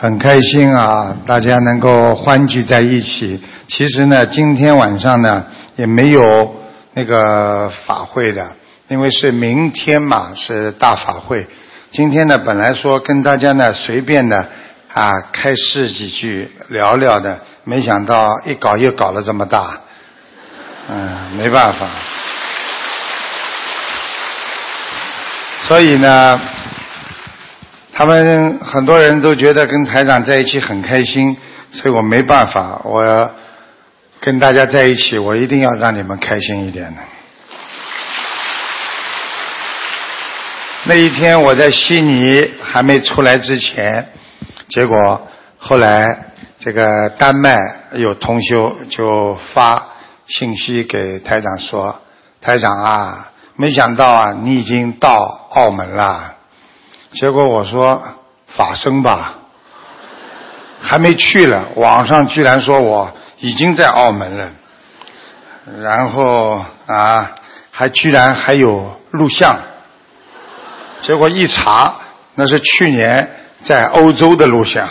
很开心啊，大家能够欢聚在一起。其实呢，今天晚上呢也没有那个法会的，因为是明天嘛，是大法会。今天呢，本来说跟大家呢随便的啊开示几句聊聊的，没想到一搞又搞了这么大，嗯，没办法。所以呢。他们很多人都觉得跟台长在一起很开心，所以我没办法，我跟大家在一起，我一定要让你们开心一点。那一天我在悉尼还没出来之前，结果后来这个丹麦有同修就发信息给台长说：“台长啊，没想到啊，你已经到澳门了。”结果我说法生吧，还没去了，网上居然说我已经在澳门了，然后啊，还居然还有录像，结果一查，那是去年在欧洲的录像。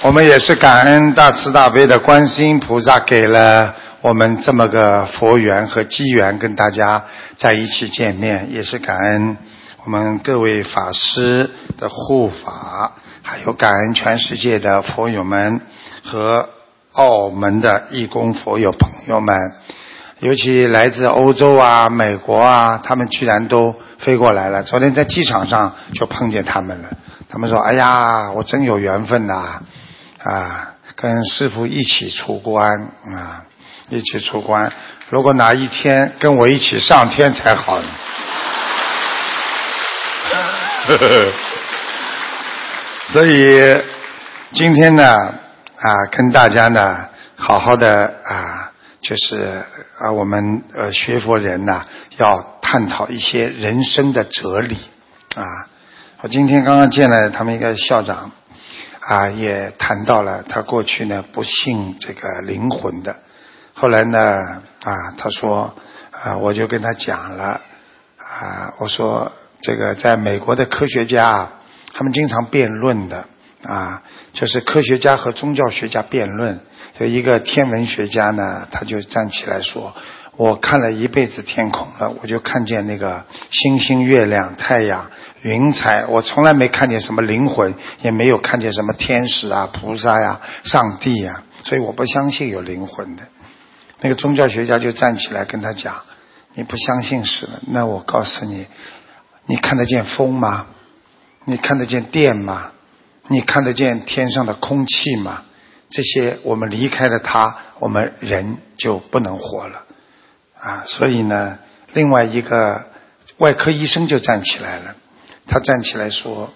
我们也是感恩大慈大悲的观世音菩萨给了。我们这么个佛缘和机缘跟大家在一起见面，也是感恩我们各位法师的护法，还有感恩全世界的佛友们和澳门的义工佛友朋友们，尤其来自欧洲啊、美国啊，他们居然都飞过来了。昨天在机场上就碰见他们了，他们说：“哎呀，我真有缘分呐，啊，跟师傅一起出关啊。”一起出关，如果哪一天跟我一起上天才好呢。呵呵呵所以今天呢，啊，跟大家呢，好好的啊，就是啊，我们呃学佛人呢，要探讨一些人生的哲理啊。我今天刚刚见了他们一个校长，啊，也谈到了他过去呢不信这个灵魂的。后来呢，啊，他说，啊，我就跟他讲了，啊，我说这个在美国的科学家，他们经常辩论的，啊，就是科学家和宗教学家辩论。有一个天文学家呢，他就站起来说，我看了一辈子天空了，我就看见那个星星、月亮、太阳、云彩，我从来没看见什么灵魂，也没有看见什么天使啊、菩萨呀、上帝呀，所以我不相信有灵魂的。那个宗教学家就站起来跟他讲：“你不相信是了，那我告诉你，你看得见风吗？你看得见电吗？你看得见天上的空气吗？这些我们离开了它，我们人就不能活了啊！所以呢，另外一个外科医生就站起来了，他站起来说：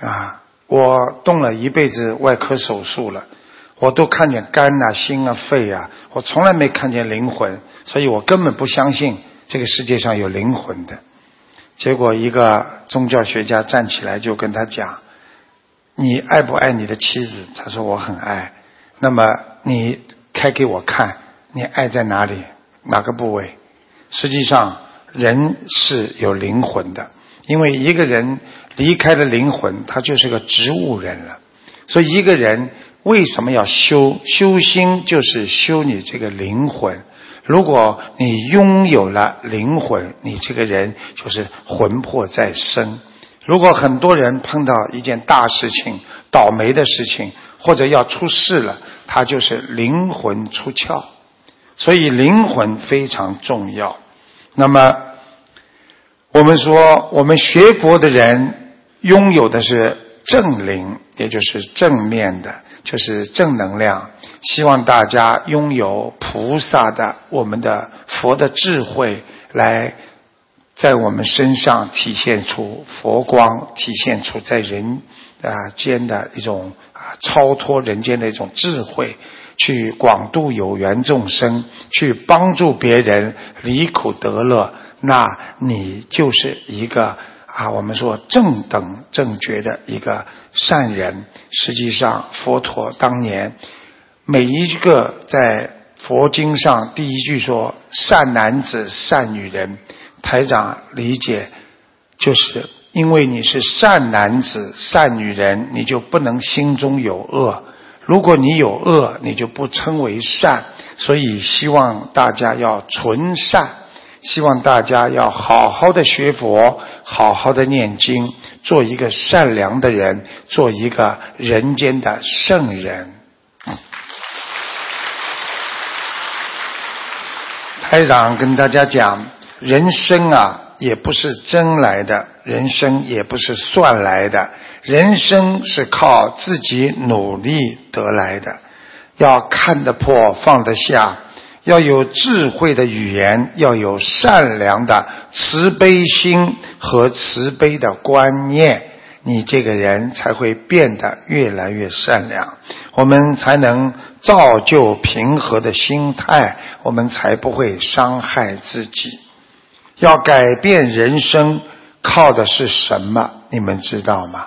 啊，我动了一辈子外科手术了。”我都看见肝啊、心啊、肺啊，我从来没看见灵魂，所以我根本不相信这个世界上有灵魂的。结果一个宗教学家站起来就跟他讲：“你爱不爱你的妻子？”他说：“我很爱。”那么你开给我看，你爱在哪里？哪个部位？实际上，人是有灵魂的，因为一个人离开了灵魂，他就是个植物人了。所以一个人。为什么要修修心？就是修你这个灵魂。如果你拥有了灵魂，你这个人就是魂魄在生。如果很多人碰到一件大事情、倒霉的事情，或者要出事了，他就是灵魂出窍。所以灵魂非常重要。那么，我们说，我们学佛的人拥有的是正灵，也就是正面的。就是正能量，希望大家拥有菩萨的、我们的佛的智慧，来在我们身上体现出佛光，体现出在人啊间的一种啊超脱人间的一种智慧，去广度有缘众生，去帮助别人离苦得乐，那你就是一个。啊，我们说正等正觉的一个善人，实际上佛陀当年每一个在佛经上第一句说善男子善女人，台长理解就是因为你是善男子、善女人，你就不能心中有恶。如果你有恶，你就不称为善。所以希望大家要纯善，希望大家要好好的学佛，好好的念经，做一个善良的人，做一个人间的圣人。台长跟大家讲，人生啊，也不是争来的，人生也不是算来的，人生是靠自己努力得来的。要看得破，放得下，要有智慧的语言，要有善良的慈悲心和慈悲的观念，你这个人才会变得越来越善良。我们才能造就平和的心态，我们才不会伤害自己。要改变人生，靠的是什么？你们知道吗？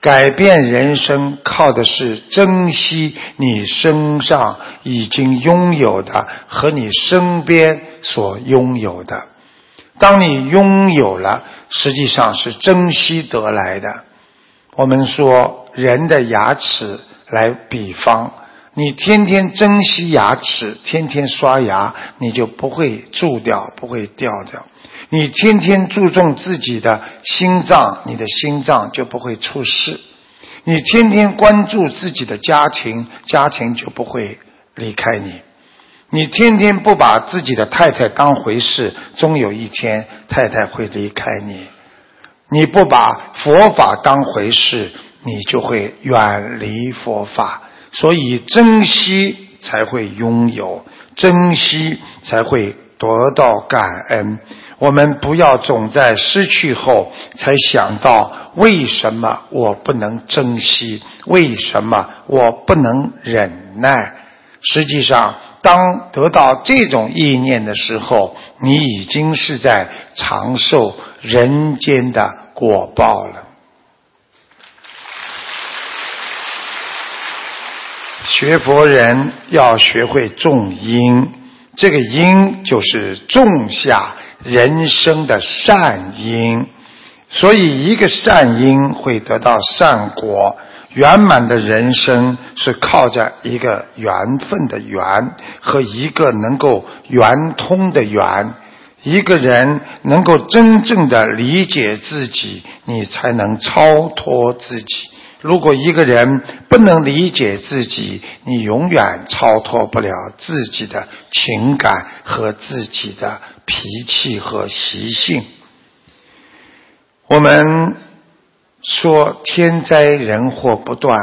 改变人生靠的是珍惜你身上已经拥有的和你身边所拥有的。当你拥有了，实际上是珍惜得来的。我们说人的牙齿。来比方，你天天珍惜牙齿，天天刷牙，你就不会蛀掉，不会掉掉。你天天注重自己的心脏，你的心脏就不会出事。你天天关注自己的家庭，家庭就不会离开你。你天天不把自己的太太当回事，终有一天太太会离开你。你不把佛法当回事。你就会远离佛法，所以珍惜才会拥有，珍惜才会得到感恩。我们不要总在失去后才想到为什么我不能珍惜，为什么我不能忍耐。实际上，当得到这种意念的时候，你已经是在长寿人间的果报了。学佛人要学会种因，这个因就是种下人生的善因，所以一个善因会得到善果。圆满的人生是靠着一个缘分的缘和一个能够圆通的缘。一个人能够真正的理解自己，你才能超脱自己。如果一个人不能理解自己，你永远超脱不了自己的情感和自己的脾气和习性。我们说天灾人祸不断。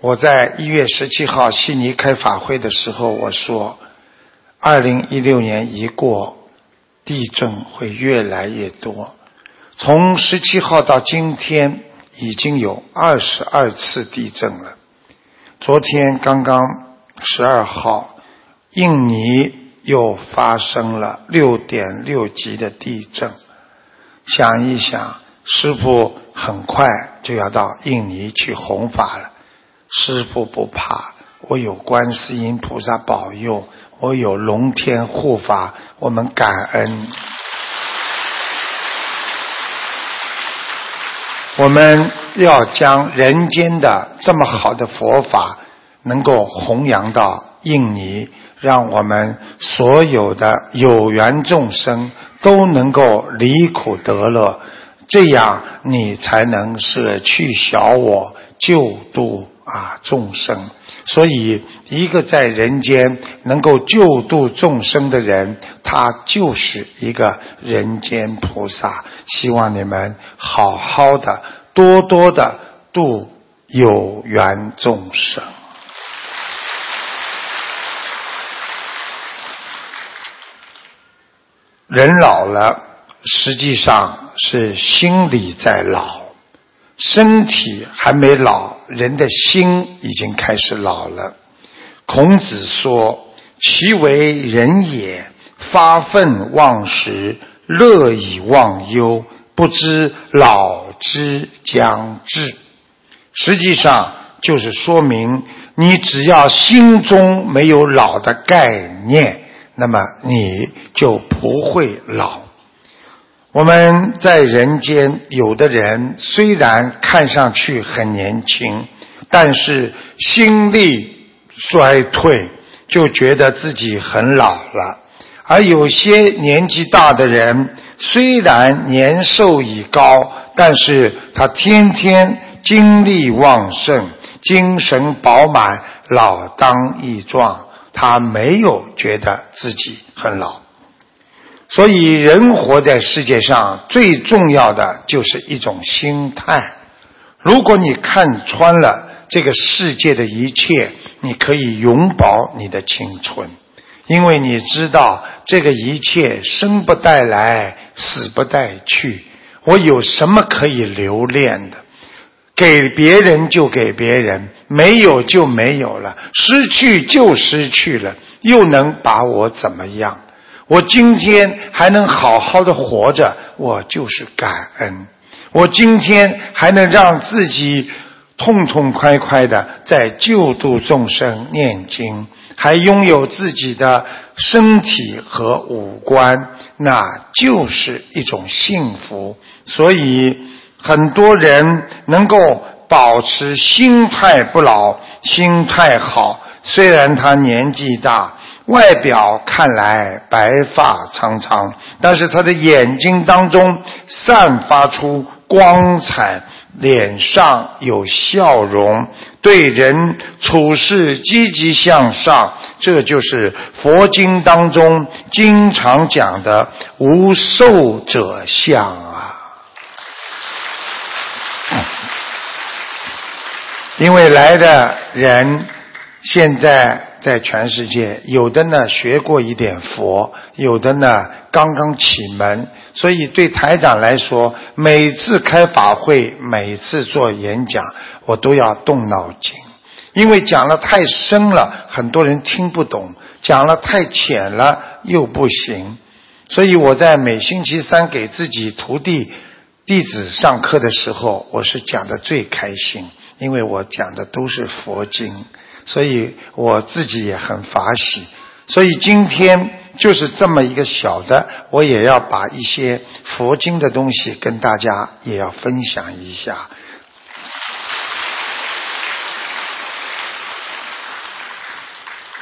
我在一月十七号悉尼开法会的时候，我说，二零一六年一过，地震会越来越多。从十七号到今天。已经有二十二次地震了。昨天刚刚十二号，印尼又发生了六点六级的地震。想一想，师傅很快就要到印尼去弘法了。师傅不怕，我有观世音菩萨保佑，我有龙天护法，我们感恩。我们要将人间的这么好的佛法能够弘扬到印尼，让我们所有的有缘众生都能够离苦得乐，这样你才能舍去小我，救度啊众生。所以，一个在人间能够救度众生的人，他就是一个人间菩萨。希望你们好好的、多多的度有缘众生。人老了，实际上是心理在老。身体还没老，人的心已经开始老了。孔子说：“其为人也，发愤忘食，乐以忘忧，不知老之将至。”实际上就是说明，你只要心中没有老的概念，那么你就不会老。我们在人间，有的人虽然看上去很年轻，但是心力衰退，就觉得自己很老了；而有些年纪大的人，虽然年寿已高，但是他天天精力旺盛，精神饱满，老当益壮，他没有觉得自己很老。所以，人活在世界上最重要的就是一种心态。如果你看穿了这个世界的一切，你可以永葆你的青春，因为你知道这个一切生不带来，死不带去。我有什么可以留恋的？给别人就给别人，没有就没有了，失去就失去了，又能把我怎么样？我今天还能好好的活着，我就是感恩。我今天还能让自己痛痛快快的在救度众生念经，还拥有自己的身体和五官，那就是一种幸福。所以很多人能够保持心态不老，心态好，虽然他年纪大。外表看来白发苍苍，但是他的眼睛当中散发出光彩，脸上有笑容，对人处事积极向上，这就是佛经当中经常讲的无寿者相啊！因为来的人现在。在全世界，有的呢学过一点佛，有的呢刚刚启门，所以对台长来说，每次开法会，每次做演讲，我都要动脑筋，因为讲了太深了，很多人听不懂；讲了太浅了，又不行。所以我在每星期三给自己徒弟弟子上课的时候，我是讲的最开心，因为我讲的都是佛经。所以我自己也很法喜，所以今天就是这么一个小的，我也要把一些佛经的东西跟大家也要分享一下。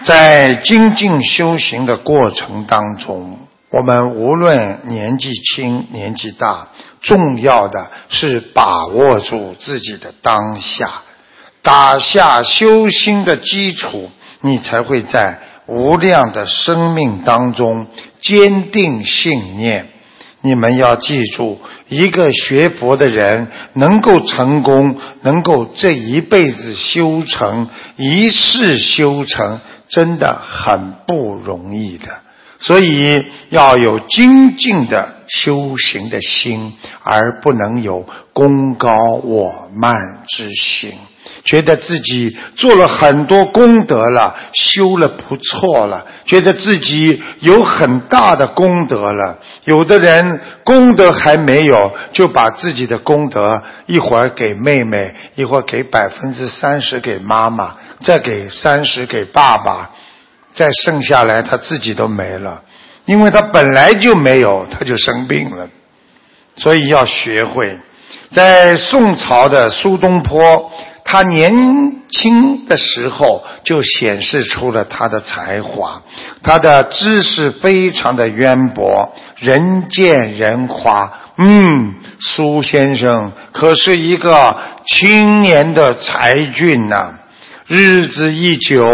在精进修行的过程当中，我们无论年纪轻年纪大，重要的是把握住自己的当下。打下修心的基础，你才会在无量的生命当中坚定信念。你们要记住，一个学佛的人能够成功，能够这一辈子修成，一世修成，真的很不容易的。所以要有精进的修行的心，而不能有功高我慢之心。觉得自己做了很多功德了，修了不错了，觉得自己有很大的功德了。有的人功德还没有，就把自己的功德一会儿给妹妹，一会儿给百分之三十给妈妈，再给三十给爸爸，再剩下来他自己都没了，因为他本来就没有，他就生病了。所以要学会，在宋朝的苏东坡。他年轻的时候就显示出了他的才华，他的知识非常的渊博，人见人夸。嗯，苏先生可是一个青年的才俊呐。日子一久，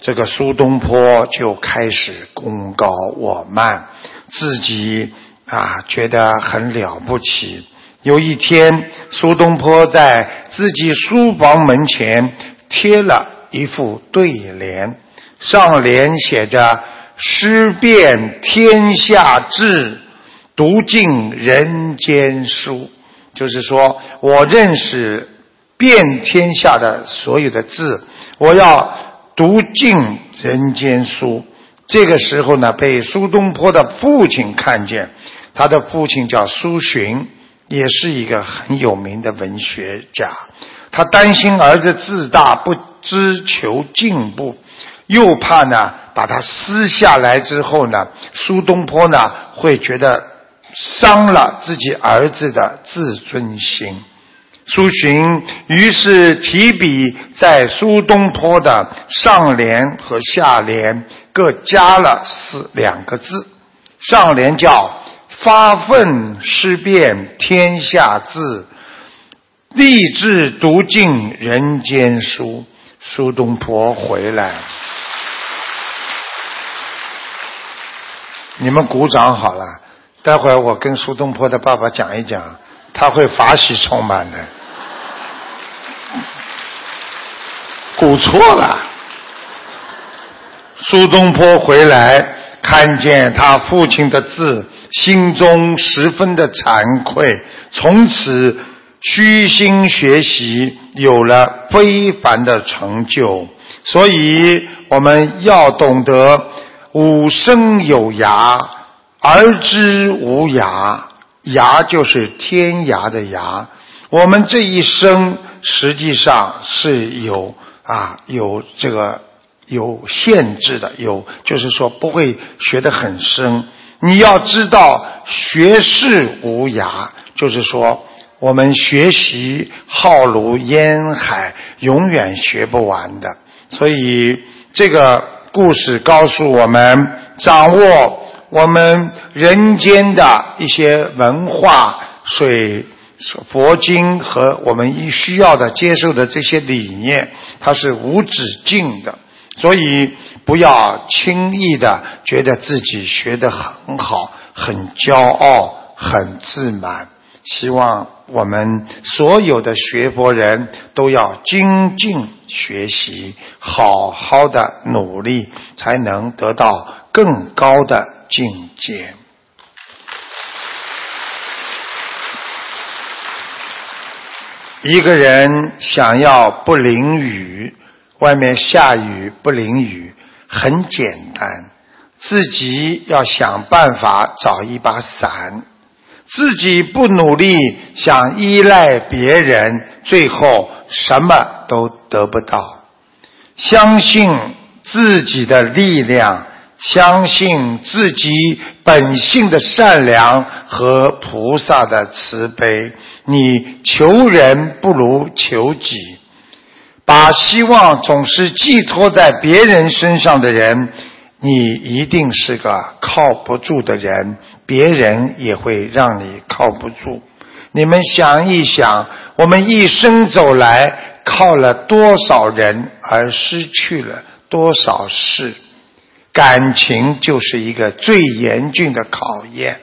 这个苏东坡就开始功高我慢，自己啊觉得很了不起。有一天，苏东坡在自己书房门前贴了一副对联，上联写着“诗遍天下志，读尽人间书”，就是说我认识遍天下的所有的字，我要读尽人间书。这个时候呢，被苏东坡的父亲看见，他的父亲叫苏洵。也是一个很有名的文学家，他担心儿子自大不知求进步，又怕呢把他撕下来之后呢，苏东坡呢会觉得伤了自己儿子的自尊心。苏洵于是提笔在苏东坡的上联和下联各加了四两个字，上联叫“发愤思辨天下字，立志读尽人间书”。苏东坡回来，你们鼓掌好了。待会儿我跟苏东坡的爸爸讲一讲，他会法喜充满的。鼓错了。苏东坡回来，看见他父亲的字，心中十分的惭愧，从此虚心学习，有了非凡的成就。所以我们要懂得“吾生有涯，而知无涯”，涯就是天涯的涯。我们这一生实际上是有。啊，有这个有限制的，有就是说不会学得很深。你要知道，学识无涯，就是说我们学习浩如烟海，永远学不完的。所以这个故事告诉我们，掌握我们人间的一些文化水。佛经和我们需要的接受的这些理念，它是无止境的，所以不要轻易的觉得自己学得很好、很骄傲、很自满。希望我们所有的学佛人都要精进学习，好好的努力，才能得到更高的境界。一个人想要不淋雨，外面下雨不淋雨，很简单，自己要想办法找一把伞。自己不努力，想依赖别人，最后什么都得不到。相信自己的力量。相信自己本性的善良和菩萨的慈悲，你求人不如求己。把希望总是寄托在别人身上的人，你一定是个靠不住的人，别人也会让你靠不住。你们想一想，我们一生走来，靠了多少人，而失去了多少事？感情就是一个最严峻的考验。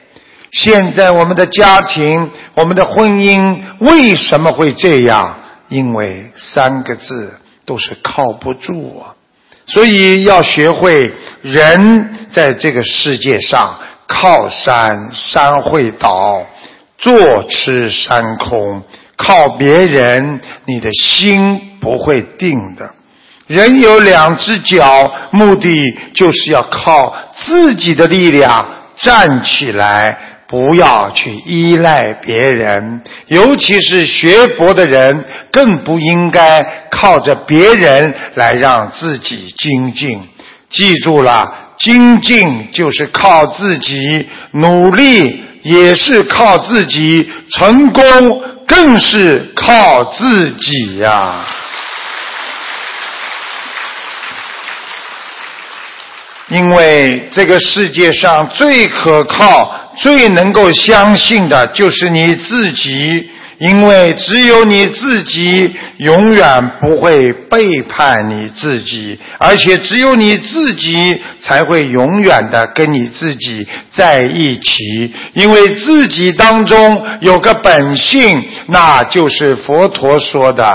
现在我们的家庭、我们的婚姻为什么会这样？因为三个字都是靠不住啊！所以要学会，人在这个世界上，靠山山会倒，坐吃山空；靠别人，你的心不会定的。人有两只脚，目的就是要靠自己的力量站起来，不要去依赖别人。尤其是学佛的人，更不应该靠着别人来让自己精进。记住了，精进就是靠自己，努力也是靠自己，成功更是靠自己呀。因为这个世界上最可靠、最能够相信的就是你自己，因为只有你自己永远不会背叛你自己，而且只有你自己才会永远的跟你自己在一起，因为自己当中有个本性，那就是佛陀说的：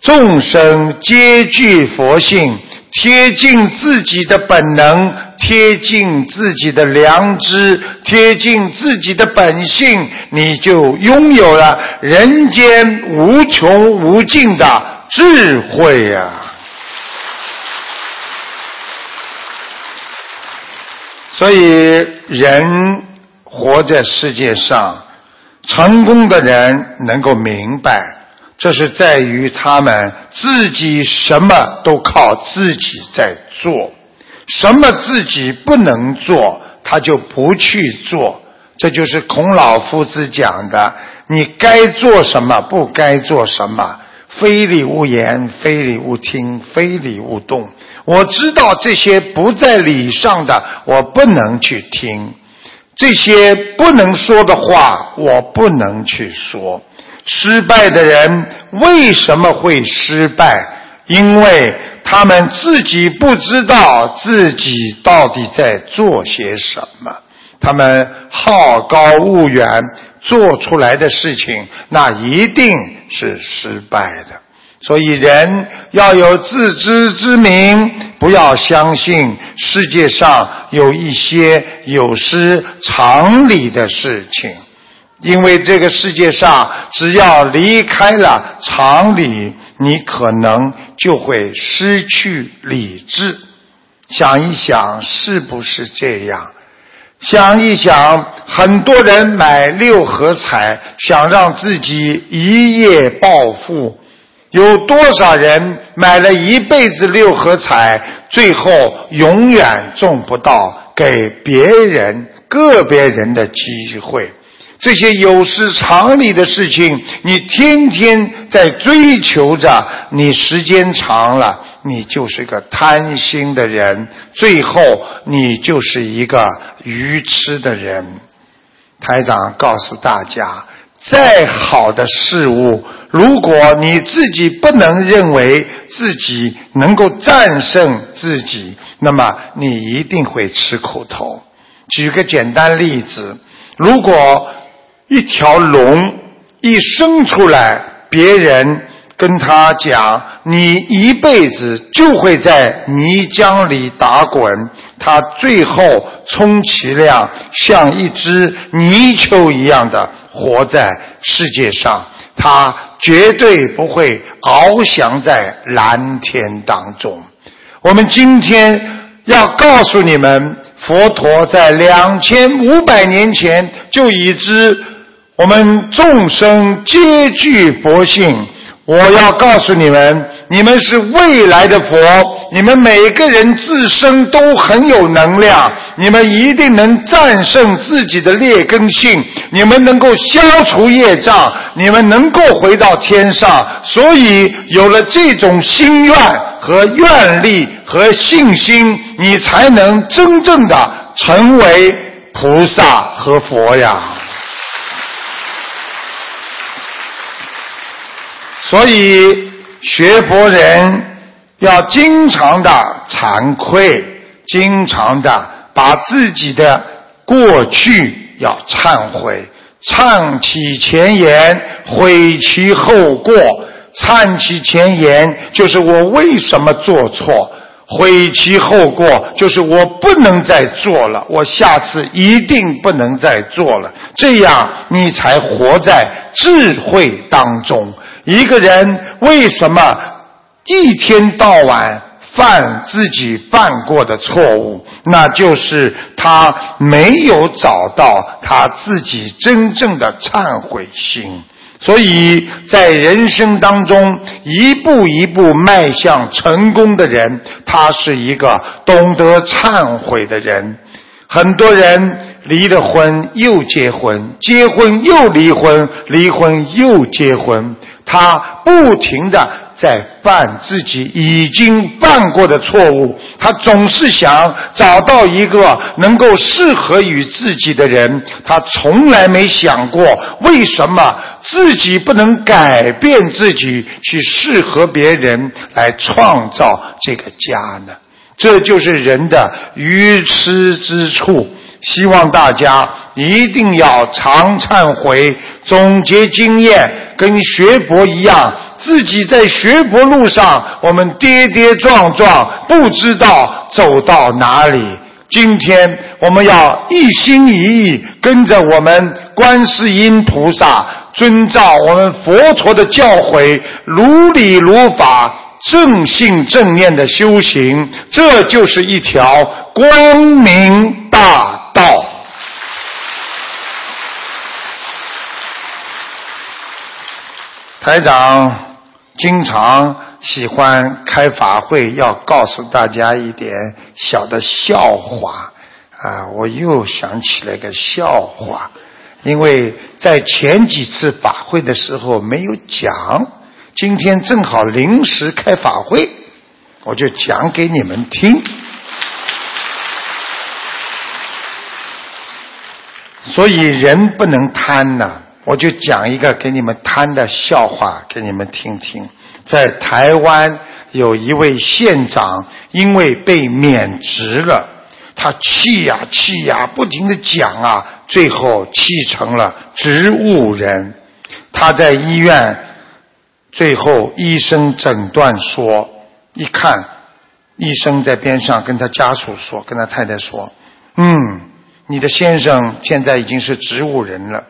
众生皆具佛性。贴近自己的本能，贴近自己的良知，贴近自己的本性，你就拥有了人间无穷无尽的智慧呀！所以，人活在世界上，成功的人能够明白。这是在于他们自己什么都靠自己在做，什么自己不能做，他就不去做。这就是孔老夫子讲的：你该做什么，不该做什么。非礼勿言，非礼勿听，非礼勿动。我知道这些不在理上的，我不能去听；这些不能说的话，我不能去说。失败的人为什么会失败？因为他们自己不知道自己到底在做些什么，他们好高骛远，做出来的事情那一定是失败的。所以人要有自知之明，不要相信世界上有一些有失常理的事情。因为这个世界上，只要离开了常理，你可能就会失去理智。想一想，是不是这样？想一想，很多人买六合彩，想让自己一夜暴富；有多少人买了一辈子六合彩，最后永远中不到给别人个别人的机会？这些有失常理的事情，你天天在追求着，你时间长了，你就是个贪心的人，最后你就是一个愚痴的人。台长告诉大家，再好的事物，如果你自己不能认为自己能够战胜自己，那么你一定会吃苦头。举个简单例子，如果一条龙一生出来，别人跟他讲：“你一辈子就会在泥浆里打滚。”他最后充其量像一只泥鳅一样的活在世界上，他绝对不会翱翔在蓝天当中。我们今天要告诉你们，佛陀在两千五百年前就已知。我们众生皆具佛性，我要告诉你们，你们是未来的佛，你们每个人自身都很有能量，你们一定能战胜自己的劣根性，你们能够消除业障，你们能够回到天上。所以有了这种心愿和愿力和信心，你才能真正的成为菩萨和佛呀。所以，学佛人要经常的惭愧，经常的把自己的过去要忏悔，忏其前言，悔其后过。忏其前言就是我为什么做错，悔其后过就是我不能再做了，我下次一定不能再做了。这样你才活在智慧当中。一个人为什么一天到晚犯自己犯过的错误？那就是他没有找到他自己真正的忏悔心。所以在人生当中，一步一步迈向成功的人，他是一个懂得忏悔的人。很多人离了婚又结婚，结婚又离婚，离婚又结婚。他不停的在犯自己已经犯过的错误，他总是想找到一个能够适合于自己的人，他从来没想过为什么自己不能改变自己，去适合别人来创造这个家呢？这就是人的愚痴之处。希望大家一定要常忏悔，总结经验，跟学佛一样，自己在学佛路上，我们跌跌撞撞，不知道走到哪里。今天我们要一心一意跟着我们观世音菩萨，遵照我们佛陀的教诲，如理如法，正信正念的修行，这就是一条光明大。道，台长经常喜欢开法会，要告诉大家一点小的笑话。啊，我又想起了一个笑话，因为在前几次法会的时候没有讲，今天正好临时开法会，我就讲给你们听。所以人不能贪呐，我就讲一个给你们贪的笑话给你们听听。在台湾有一位县长，因为被免职了，他气呀气呀，不停的讲啊，最后气成了植物人。他在医院，最后医生诊断说，一看，医生在边上跟他家属说，跟他太太说，嗯。你的先生现在已经是植物人了。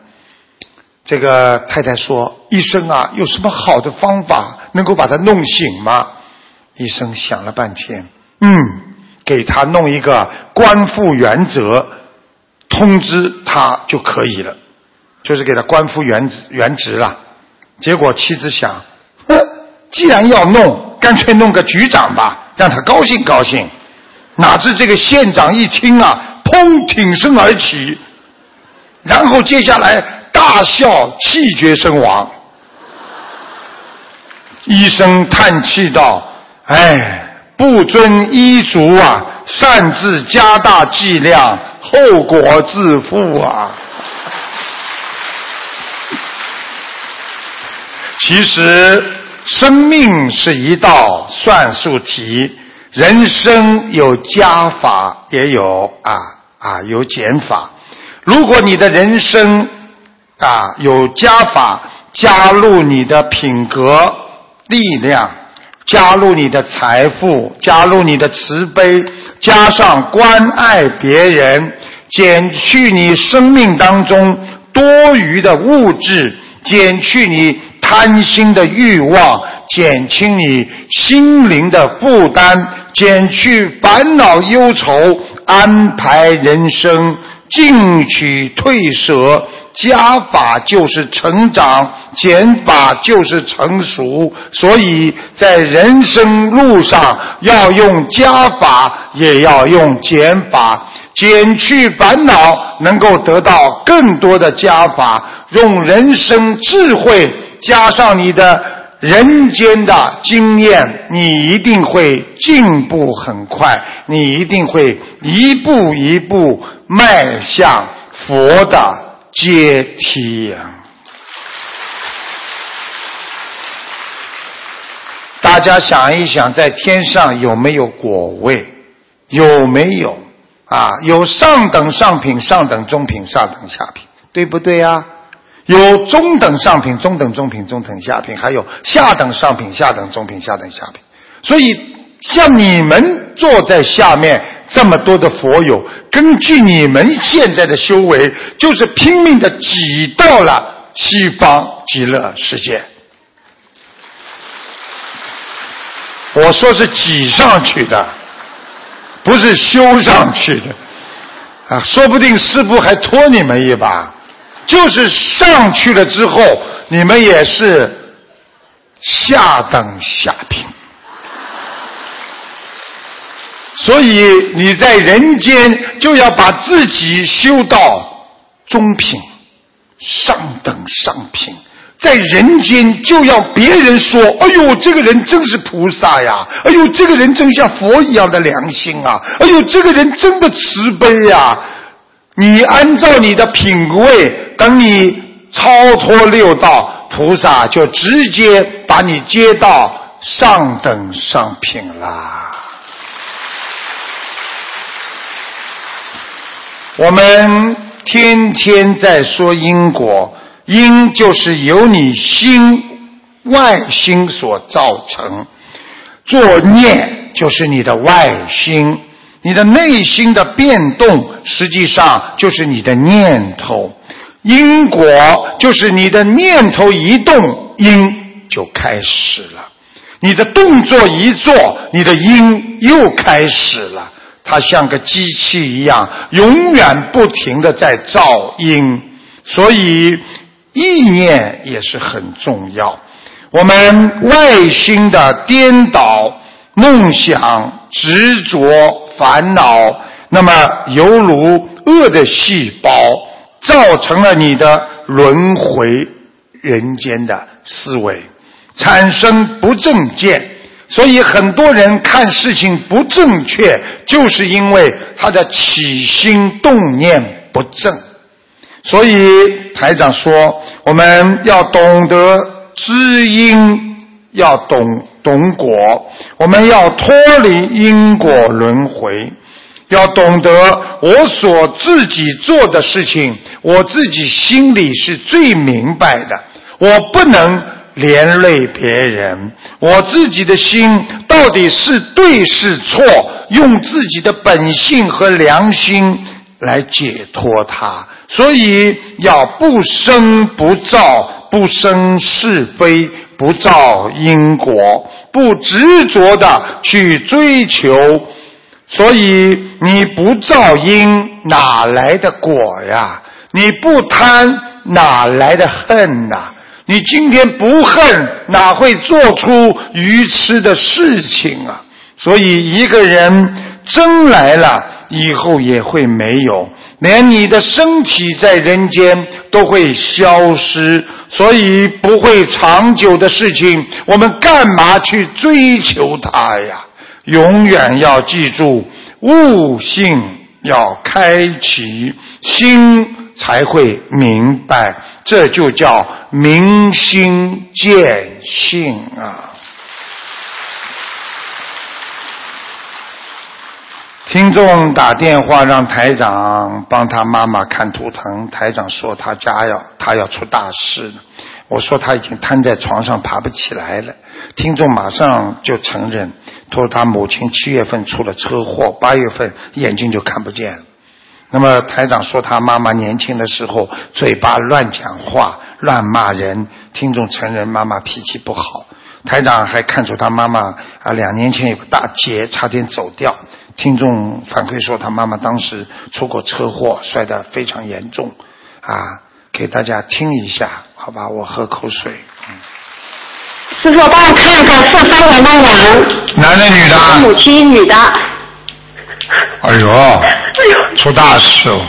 这个太太说：“医生啊，有什么好的方法能够把他弄醒吗？”医生想了半天，嗯，给他弄一个官复原则，通知他就可以了，就是给他官复原职原职了。结果妻子想：“哼，既然要弄，干脆弄个局长吧，让他高兴高兴。”哪知这个县长一听啊！砰！挺身而起，然后接下来大笑，气绝身亡。医生叹气道：“哎，不遵医嘱啊，擅自加大剂量，后果自负啊！”其实，生命是一道算术题，人生有加法，也有啊。啊，有减法。如果你的人生啊有加法，加入你的品格力量，加入你的财富，加入你的慈悲，加上关爱别人，减去你生命当中多余的物质，减去你贪心的欲望，减轻你心灵的负担，减去烦恼忧愁。安排人生，进取退舍，加法就是成长，减法就是成熟。所以在人生路上，要用加法，也要用减法，减去烦恼，能够得到更多的加法。用人生智慧加上你的。人间的经验，你一定会进步很快，你一定会一步一步迈向佛的阶梯呀！大家想一想，在天上有没有果位？有没有啊？有上等上品、上等中品、上等下品，对不对呀？有中等上品、中等中品、中等下品，还有下等上品、下等中品、下等下品。所以，像你们坐在下面这么多的佛友，根据你们现在的修为，就是拼命的挤到了西方极乐世界。我说是挤上去的，不是修上去的。啊，说不定师傅还拖你们一把。就是上去了之后，你们也是下等下品，所以你在人间就要把自己修到中品、上等上品，在人间就要别人说：“哎呦，这个人真是菩萨呀！哎呦，这个人真像佛一样的良心啊！哎呦，这个人真的慈悲呀！”你按照你的品位。等你超脱六道，菩萨就直接把你接到上等上品啦。我们天天在说因果，因就是由你心外心所造成，作念就是你的外心，你的内心的变动，实际上就是你的念头。因果就是你的念头一动，因就开始了；你的动作一做，你的因又开始了。它像个机器一样，永远不停的在造因。所以意念也是很重要。我们外心的颠倒、梦想、执着、烦恼。那么犹如恶的细胞，造成了你的轮回人间的思维，产生不正见。所以很多人看事情不正确，就是因为他的起心动念不正。所以台长说，我们要懂得知因，要懂懂果，我们要脱离因果轮回，要懂得我所自己做的事情，我自己心里是最明白的，我不能连累别人，我自己的心到底是对是错，用自己的本性和良心来解脱它。所以要不生不造，不生是非，不造因果，不执着的去追求。所以你不造因，哪来的果呀？你不贪，哪来的恨呐？你今天不恨，哪会做出愚痴的事情啊？所以一个人真来了，以后也会没有。连你的身体在人间都会消失，所以不会长久的事情，我们干嘛去追求它呀？永远要记住，悟性要开启，心才会明白，这就叫明心见性啊。听众打电话让台长帮他妈妈看图腾，台长说他家要他要出大事了。我说他已经瘫在床上爬不起来了。听众马上就承认，说他母亲七月份出了车祸，八月份眼睛就看不见了。那么台长说他妈妈年轻的时候嘴巴乱讲话、乱骂人。听众承认妈妈脾气不好。台长还看出他妈妈啊两年前有个大劫，差点走掉。听众反馈说，他妈妈当时出过车祸，摔得非常严重，啊，给大家听一下，好吧？我喝口水。师傅，帮我看一个四三年的羊。男的女的？母亲女的。哎呦，出大事了，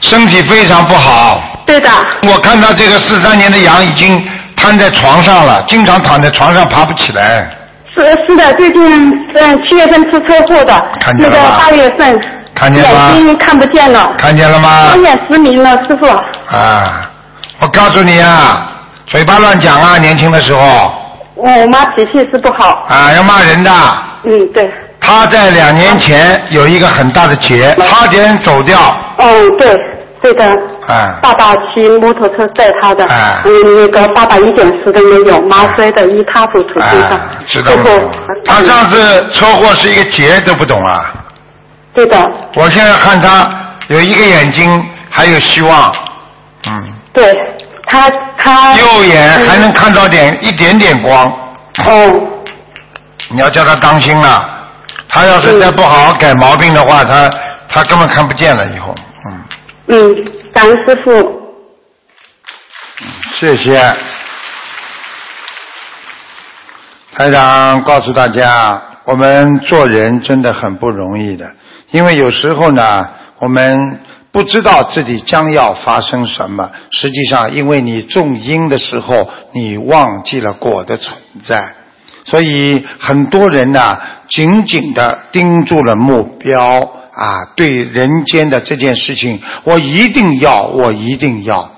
身体非常不好。对的。我看到这个四三年的羊已经瘫在床上了，经常躺在床上爬不起来。是是的，最近嗯七月份出车祸的，看见那个八月份看见眼睛看不见了，看见了吗？双眼失明了，师傅。啊，我告诉你啊，嘴巴乱讲啊，年轻的时候。我妈脾气是不好。啊，要骂人的。嗯，对。他在两年前有一个很大的劫，差点走掉。哦，对。对的，爸爸骑摩托车载他的，嗯，那个爸爸一点事都没有，妈摔得一塌糊涂，地上，知道他上次车祸是一个劫都不懂啊。对的。我现在看他有一个眼睛还有希望，嗯。对，他他。右眼还能看到点一点点光。哦。你要叫他当心了，他要是再不好好改毛病的话，他他根本看不见了以后。嗯嗯，张师傅。谢谢。台长告诉大家，我们做人真的很不容易的，因为有时候呢，我们不知道自己将要发生什么。实际上，因为你种因的时候，你忘记了果的存在，所以很多人呢，紧紧的盯住了目标。啊，对人间的这件事情，我一定要，我一定要。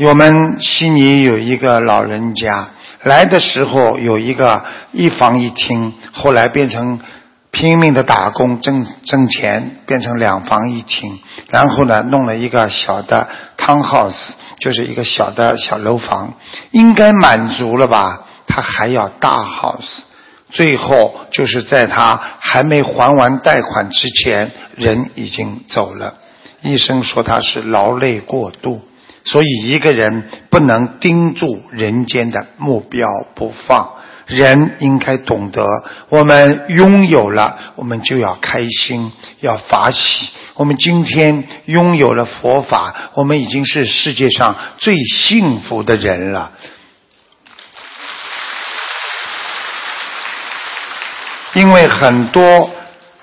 我们悉尼有一个老人家，来的时候有一个一房一厅，后来变成拼命的打工挣挣钱，变成两房一厅，然后呢，弄了一个小的 townhouse，就是一个小的小楼房，应该满足了吧？他还要大 house。最后就是在他还没还完贷款之前，人已经走了。医生说他是劳累过度，所以一个人不能盯住人间的目标不放。人应该懂得，我们拥有了，我们就要开心，要法喜。我们今天拥有了佛法，我们已经是世界上最幸福的人了。因为很多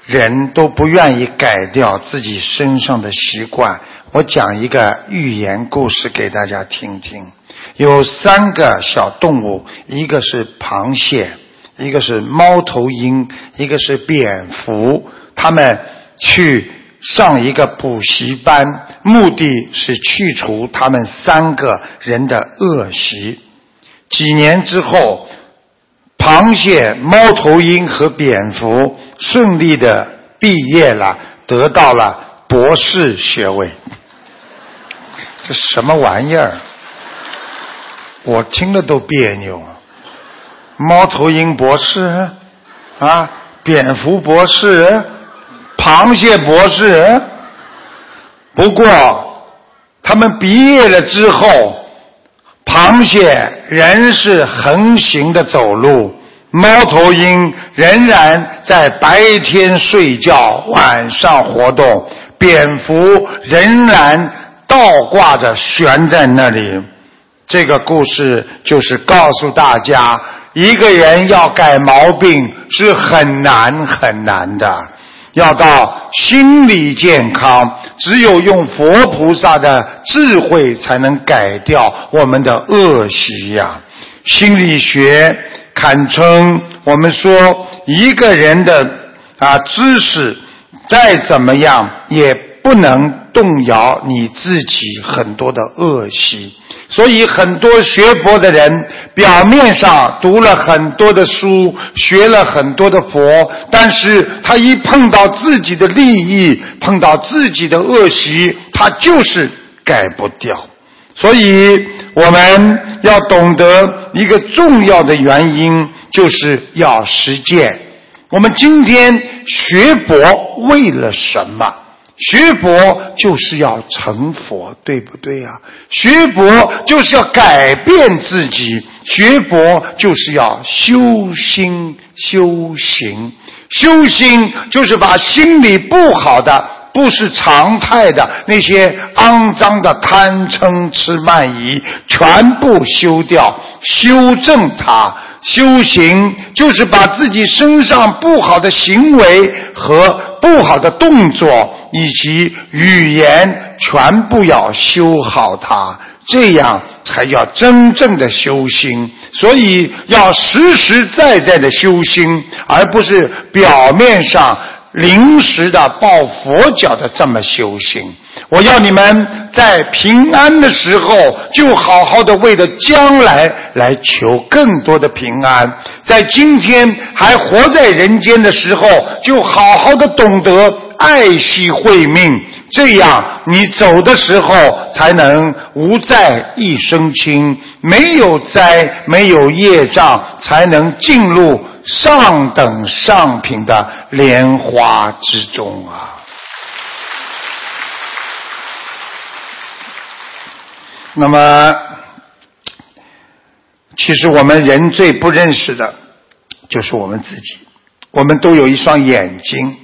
人都不愿意改掉自己身上的习惯。我讲一个寓言故事给大家听听。有三个小动物，一个是螃蟹，一个是猫头鹰，一个是蝙蝠。他们去上一个补习班，目的是去除他们三个人的恶习。几年之后，螃蟹、猫头鹰和蝙蝠顺利的毕业了，得到了博士学位。这什么玩意儿？我听了都别扭。猫头鹰博士啊，蝙蝠博士，螃蟹博士。不过，他们毕业了之后。螃蟹仍是横行的走路，猫头鹰仍然在白天睡觉，晚上活动，蝙蝠仍然倒挂着悬在那里。这个故事就是告诉大家，一个人要改毛病是很难很难的。要到心理健康，只有用佛菩萨的智慧才能改掉我们的恶习呀。心理学堪称我们说一个人的啊知识再怎么样，也不能动摇你自己很多的恶习。所以很多学佛的人，表面上读了很多的书，学了很多的佛，但是他一碰到自己的利益，碰到自己的恶习，他就是改不掉。所以我们要懂得一个重要的原因，就是要实践。我们今天学佛为了什么？学佛就是要成佛，对不对呀？学佛就是要改变自己，学佛就是要修心修行。修心就是把心里不好的、不是常态的那些肮脏的贪嗔痴慢疑全部修掉，修正它。修行就是把自己身上不好的行为和不好的动作。以及语言全部要修好它，这样才叫真正的修心。所以要实实在在的修心，而不是表面上临时的抱佛脚的这么修行。我要你们在平安的时候，就好好的为了将来来求更多的平安；在今天还活在人间的时候，就好好的懂得爱惜慧命，这样你走的时候才能无灾一身轻，没有灾，没有业障，才能进入上等上品的莲花之中啊。那么，其实我们人最不认识的，就是我们自己。我们都有一双眼睛，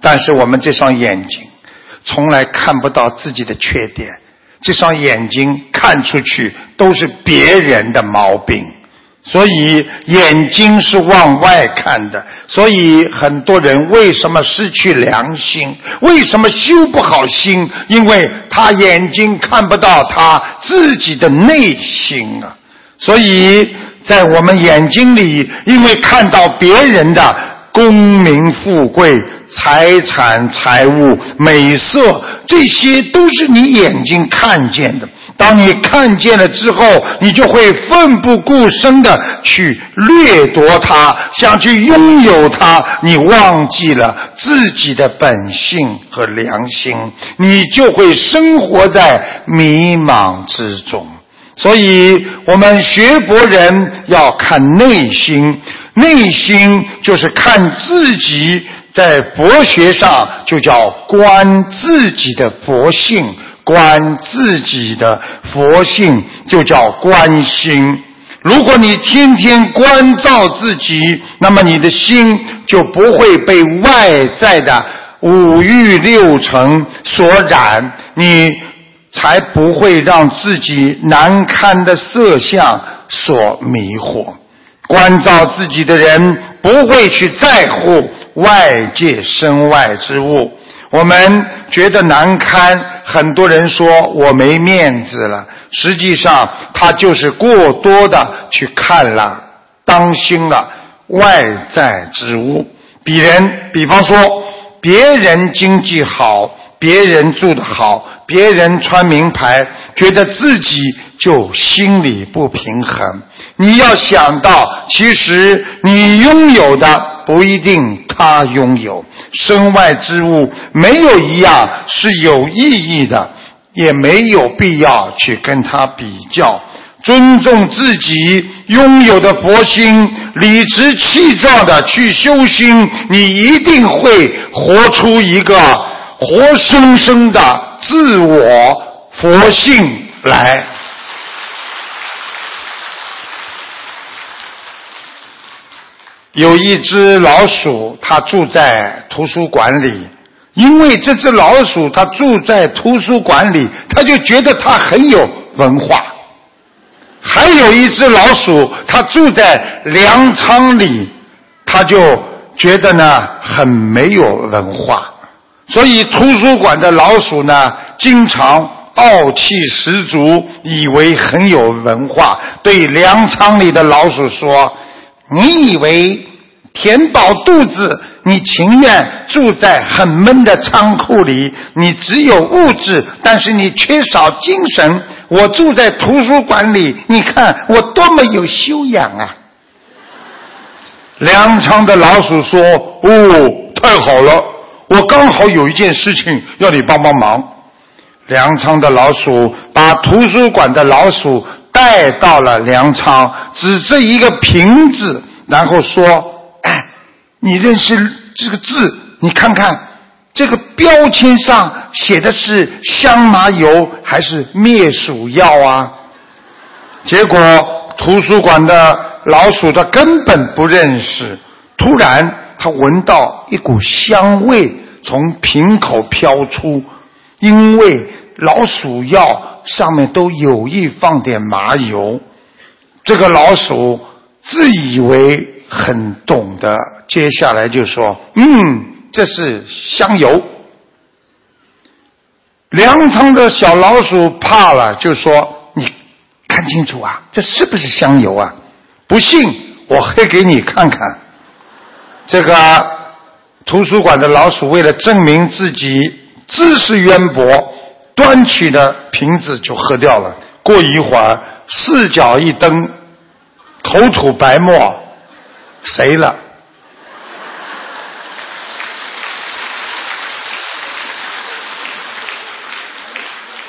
但是我们这双眼睛从来看不到自己的缺点。这双眼睛看出去都是别人的毛病。所以眼睛是往外看的，所以很多人为什么失去良心？为什么修不好心？因为他眼睛看不到他自己的内心啊！所以在我们眼睛里，因为看到别人的功名富贵、财产财物、美色，这些都是你眼睛看见的。当你看见了之后，你就会奋不顾身的去掠夺它，想去拥有它。你忘记了自己的本性和良心，你就会生活在迷茫之中。所以，我们学佛人要看内心，内心就是看自己，在佛学上就叫观自己的佛性。观自己的佛性就叫观心。如果你天天关照自己，那么你的心就不会被外在的五欲六尘所染，你才不会让自己难堪的色相所迷惑。关照自己的人不会去在乎外界身外之物。我们觉得难堪，很多人说我没面子了。实际上，他就是过多的去看了、当心了外在之物。比人，比方说，别人经济好，别人住得好，别人穿名牌，觉得自己就心里不平衡。你要想到，其实你拥有的不一定他拥有。身外之物没有一样是有意义的，也没有必要去跟他比较。尊重自己拥有的佛心，理直气壮的去修心，你一定会活出一个活生生的自我佛性来。有一只老鼠，它住在图书馆里。因为这只老鼠它住在图书馆里，它就觉得它很有文化。还有一只老鼠，它住在粮仓里，它就觉得呢很没有文化。所以图书馆的老鼠呢，经常傲气十足，以为很有文化，对粮仓里的老鼠说。你以为填饱肚子，你情愿住在很闷的仓库里？你只有物质，但是你缺少精神。我住在图书馆里，你看我多么有修养啊！粮仓的老鼠说：“哦，太好了，我刚好有一件事情要你帮帮忙。”粮仓的老鼠把图书馆的老鼠。带到了粮仓，指着一个瓶子，然后说：“哎，你认识这个字？你看看这个标签上写的是香麻油还是灭鼠药啊？”结果图书馆的老鼠它根本不认识。突然，它闻到一股香味从瓶口飘出，因为老鼠药。上面都有意放点麻油，这个老鼠自以为很懂得，接下来就说：“嗯，这是香油。”粮仓的小老鼠怕了，就说：“你看清楚啊，这是不是香油啊？不信，我黑给你看看。”这个图书馆的老鼠为了证明自己知识渊博。端起的瓶子就喝掉了。过一会儿，四脚一蹬，口吐白沫，谁了？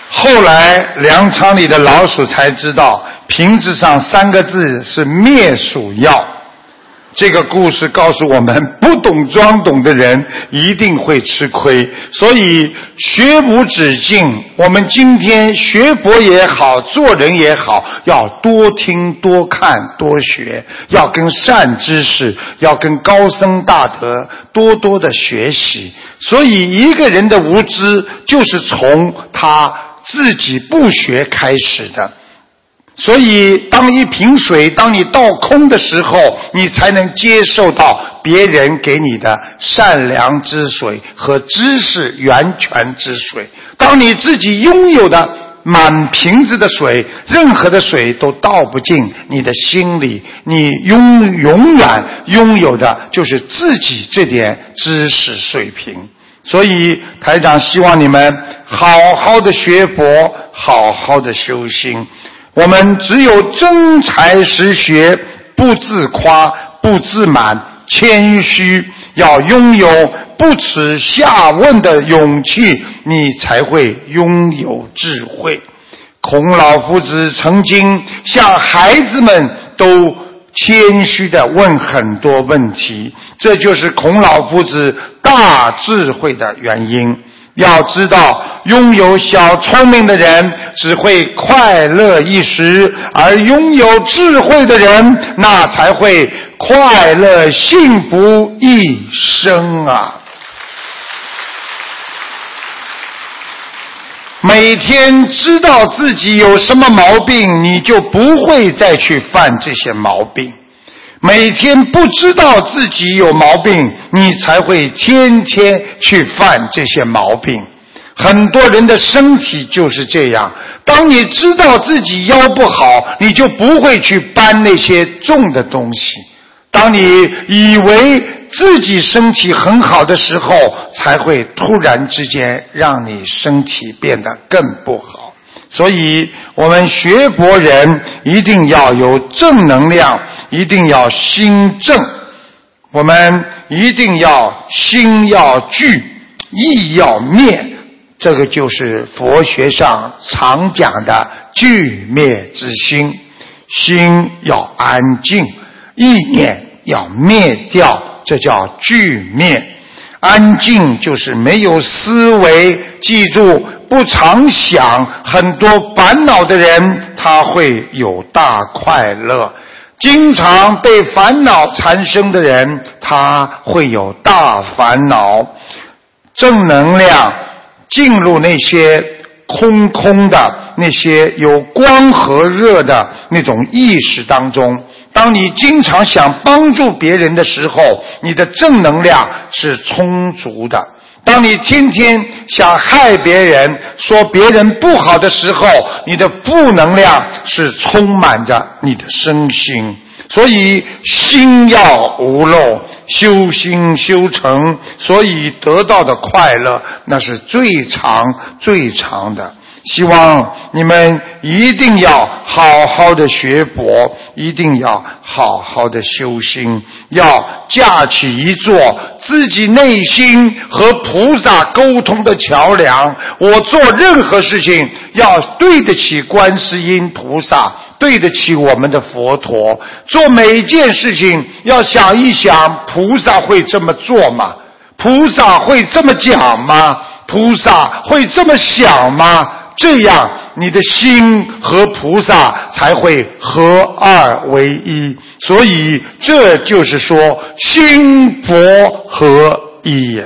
后来粮仓里的老鼠才知道，瓶子上三个字是灭鼠药。这个故事告诉我们，不懂装懂的人一定会吃亏。所以学无止境。我们今天学佛也好，做人也好，要多听、多看、多学，要跟善知识、要跟高僧大德多多的学习。所以一个人的无知，就是从他自己不学开始的。所以，当一瓶水当你倒空的时候，你才能接受到别人给你的善良之水和知识源泉之水。当你自己拥有的满瓶子的水，任何的水都倒不进你的心里。你拥永远拥有的就是自己这点知识水平。所以，台长希望你们好好的学佛，好好的修心。我们只有真才实学，不自夸，不自满，谦虚，要拥有不耻下问的勇气，你才会拥有智慧。孔老夫子曾经向孩子们都谦虚的问很多问题，这就是孔老夫子大智慧的原因。要知道，拥有小聪明的人只会快乐一时，而拥有智慧的人，那才会快乐幸福一生啊！每天知道自己有什么毛病，你就不会再去犯这些毛病。每天不知道自己有毛病，你才会天天去犯这些毛病。很多人的身体就是这样。当你知道自己腰不好，你就不会去搬那些重的东西。当你以为自己身体很好的时候，才会突然之间让你身体变得更不好。所以，我们学佛人一定要有正能量，一定要心正，我们一定要心要聚，意要灭。这个就是佛学上常讲的聚灭之心，心要安静，意念要灭掉，这叫聚灭。安静就是没有思维，记住不常想，很多烦恼的人他会有大快乐；经常被烦恼缠身的人，他会有大烦恼。正能量。进入那些空空的、那些有光和热的那种意识当中。当你经常想帮助别人的时候，你的正能量是充足的；当你天天想害别人、说别人不好的时候，你的负能量是充满着你的身心。所以心要无漏，修心修成，所以得到的快乐那是最长最长的。希望你们一定要好好的学佛，一定要好好的修心，要架起一座自己内心和菩萨沟通的桥梁。我做任何事情要对得起观世音菩萨。对得起我们的佛陀，做每件事情要想一想，菩萨会这么做吗？菩萨会这么讲吗？菩萨会这么想吗？这样你的心和菩萨才会合二为一。所以这就是说，心佛合一。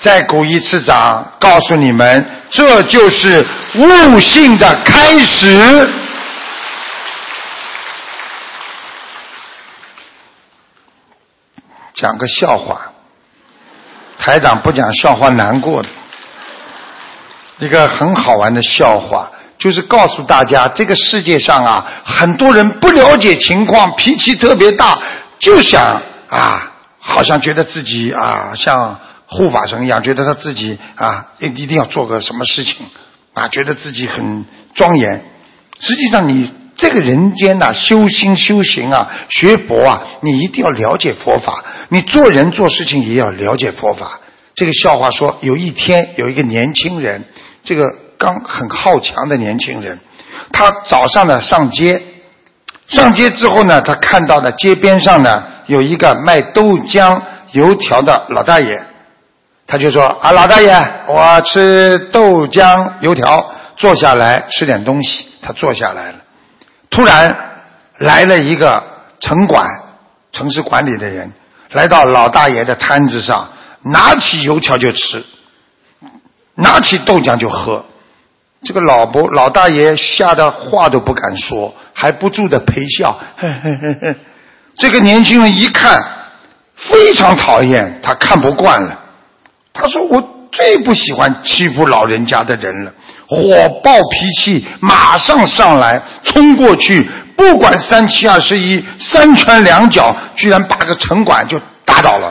再鼓一次掌，告诉你们，这就是悟性的开始。讲个笑话，台长不讲笑话难过的。一个很好玩的笑话，就是告诉大家，这个世界上啊，很多人不了解情况，脾气特别大，就想啊，好像觉得自己啊，像。护法神一样，觉得他自己啊，一一定要做个什么事情啊，觉得自己很庄严。实际上，你这个人间呐，修心修行啊，学佛啊，你一定要了解佛法。你做人做事情也要了解佛法。这个笑话说，有一天有一个年轻人，这个刚很好强的年轻人，他早上呢上街，上街之后呢，他看到了街边上呢有一个卖豆浆油条的老大爷。他就说：“啊，老大爷，我吃豆浆油条，坐下来吃点东西。”他坐下来了。突然来了一个城管、城市管理的人，来到老大爷的摊子上，拿起油条就吃，拿起豆浆就喝。这个老伯、老大爷吓得话都不敢说，还不住的陪笑。这个年轻人一看，非常讨厌，他看不惯了。他说：“我最不喜欢欺负老人家的人了，火爆脾气马上上来，冲过去，不管三七二十一，三拳两脚，居然把个城管就打倒了。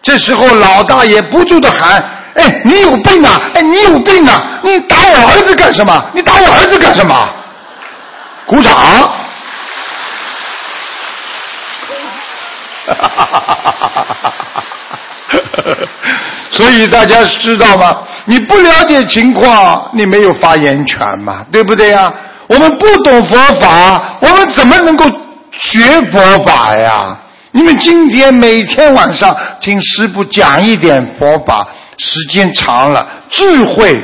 这时候老大爷不住的喊，哎，你有病啊，哎，你有病啊，你打我儿子干什么？你打我儿子干什么？鼓掌。哈哈哈，所以大家知道吗？你不了解情况，你没有发言权嘛，对不对呀？我们不懂佛法，我们怎么能够学佛法呀？你们今天每天晚上听师傅讲一点佛法，时间长了，智慧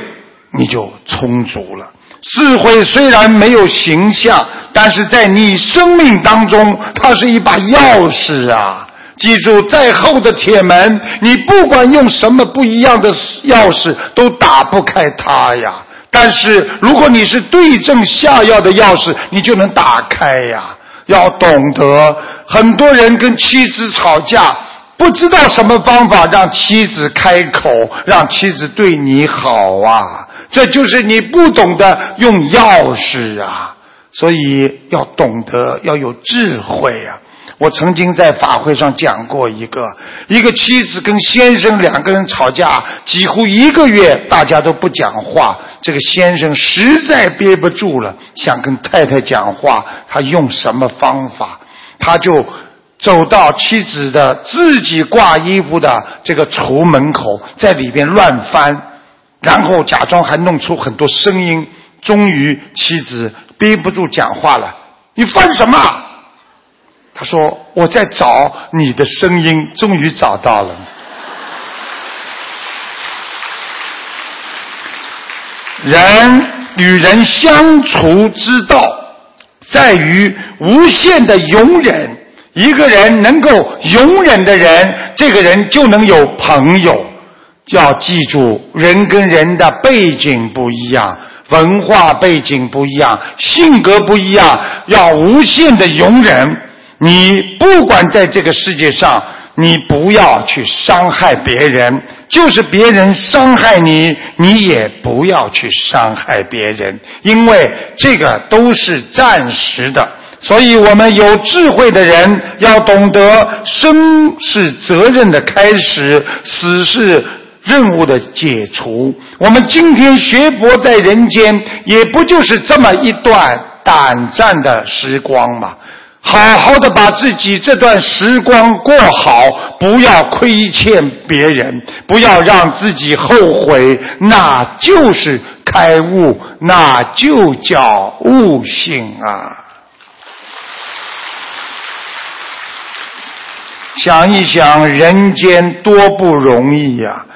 你就充足了。智慧虽然没有形象，但是在你生命当中，它是一把钥匙啊。记住，再厚的铁门，你不管用什么不一样的钥匙，都打不开它呀。但是如果你是对症下药的钥匙，你就能打开呀。要懂得，很多人跟妻子吵架，不知道什么方法让妻子开口，让妻子对你好啊。这就是你不懂得用钥匙啊。所以要懂得，要有智慧啊。我曾经在法会上讲过一个，一个妻子跟先生两个人吵架，几乎一个月大家都不讲话。这个先生实在憋不住了，想跟太太讲话，他用什么方法？他就走到妻子的自己挂衣服的这个橱门口，在里边乱翻，然后假装还弄出很多声音。终于妻子憋不住讲话了：“你翻什么？”他说：“我在找你的声音，终于找到了。人与人相处之道，在于无限的容忍。一个人能够容忍的人，这个人就能有朋友。要记住，人跟人的背景不一样，文化背景不一样，性格不一样，要无限的容忍。”你不管在这个世界上，你不要去伤害别人，就是别人伤害你，你也不要去伤害别人，因为这个都是暂时的。所以我们有智慧的人要懂得，生是责任的开始，死是任务的解除。我们今天学佛在人间，也不就是这么一段短暂的时光吗？好好的把自己这段时光过好，不要亏欠别人，不要让自己后悔，那就是开悟，那就叫悟性啊！想一想，人间多不容易呀！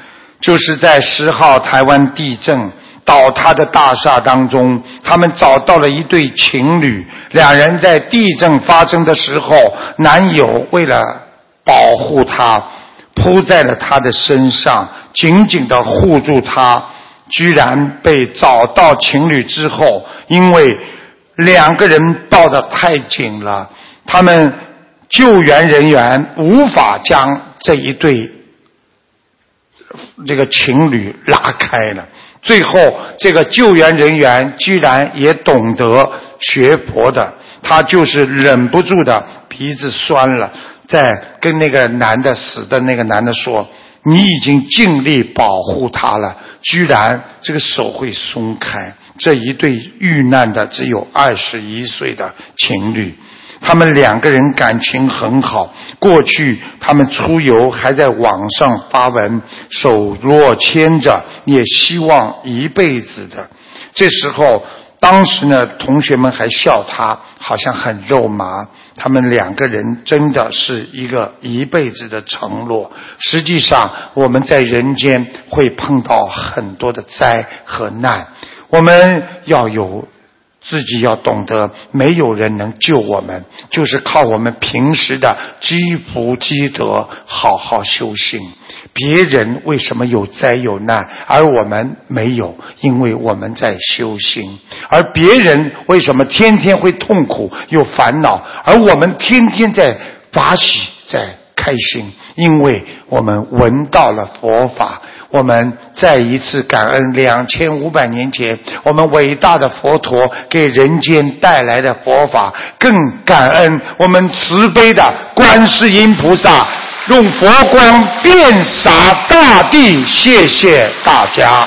就是在十号台湾地震。倒塌的大厦当中，他们找到了一对情侣，两人在地震发生的时候，男友为了保护她，扑在了她的身上，紧紧的护住她，居然被找到情侣之后，因为两个人抱得太紧了，他们救援人员无法将这一对这个情侣拉开了。最后，这个救援人员居然也懂得学佛的，他就是忍不住的鼻子酸了，在跟那个男的死的那个男的说：“你已经尽力保护他了，居然这个手会松开。”这一对遇难的只有二十一岁的情侣。他们两个人感情很好，过去他们出游还在网上发文，手若牵着，也希望一辈子的。这时候，当时呢，同学们还笑他，好像很肉麻。他们两个人真的是一个一辈子的承诺。实际上，我们在人间会碰到很多的灾和难，我们要有。自己要懂得，没有人能救我们，就是靠我们平时的积福积德，好好修行。别人为什么有灾有难，而我们没有？因为我们在修行。而别人为什么天天会痛苦有烦恼，而我们天天在法喜在开心？因为我们闻到了佛法。我们再一次感恩两千五百年前我们伟大的佛陀给人间带来的佛法，更感恩我们慈悲的观世音菩萨用佛光遍洒大地。谢谢大家。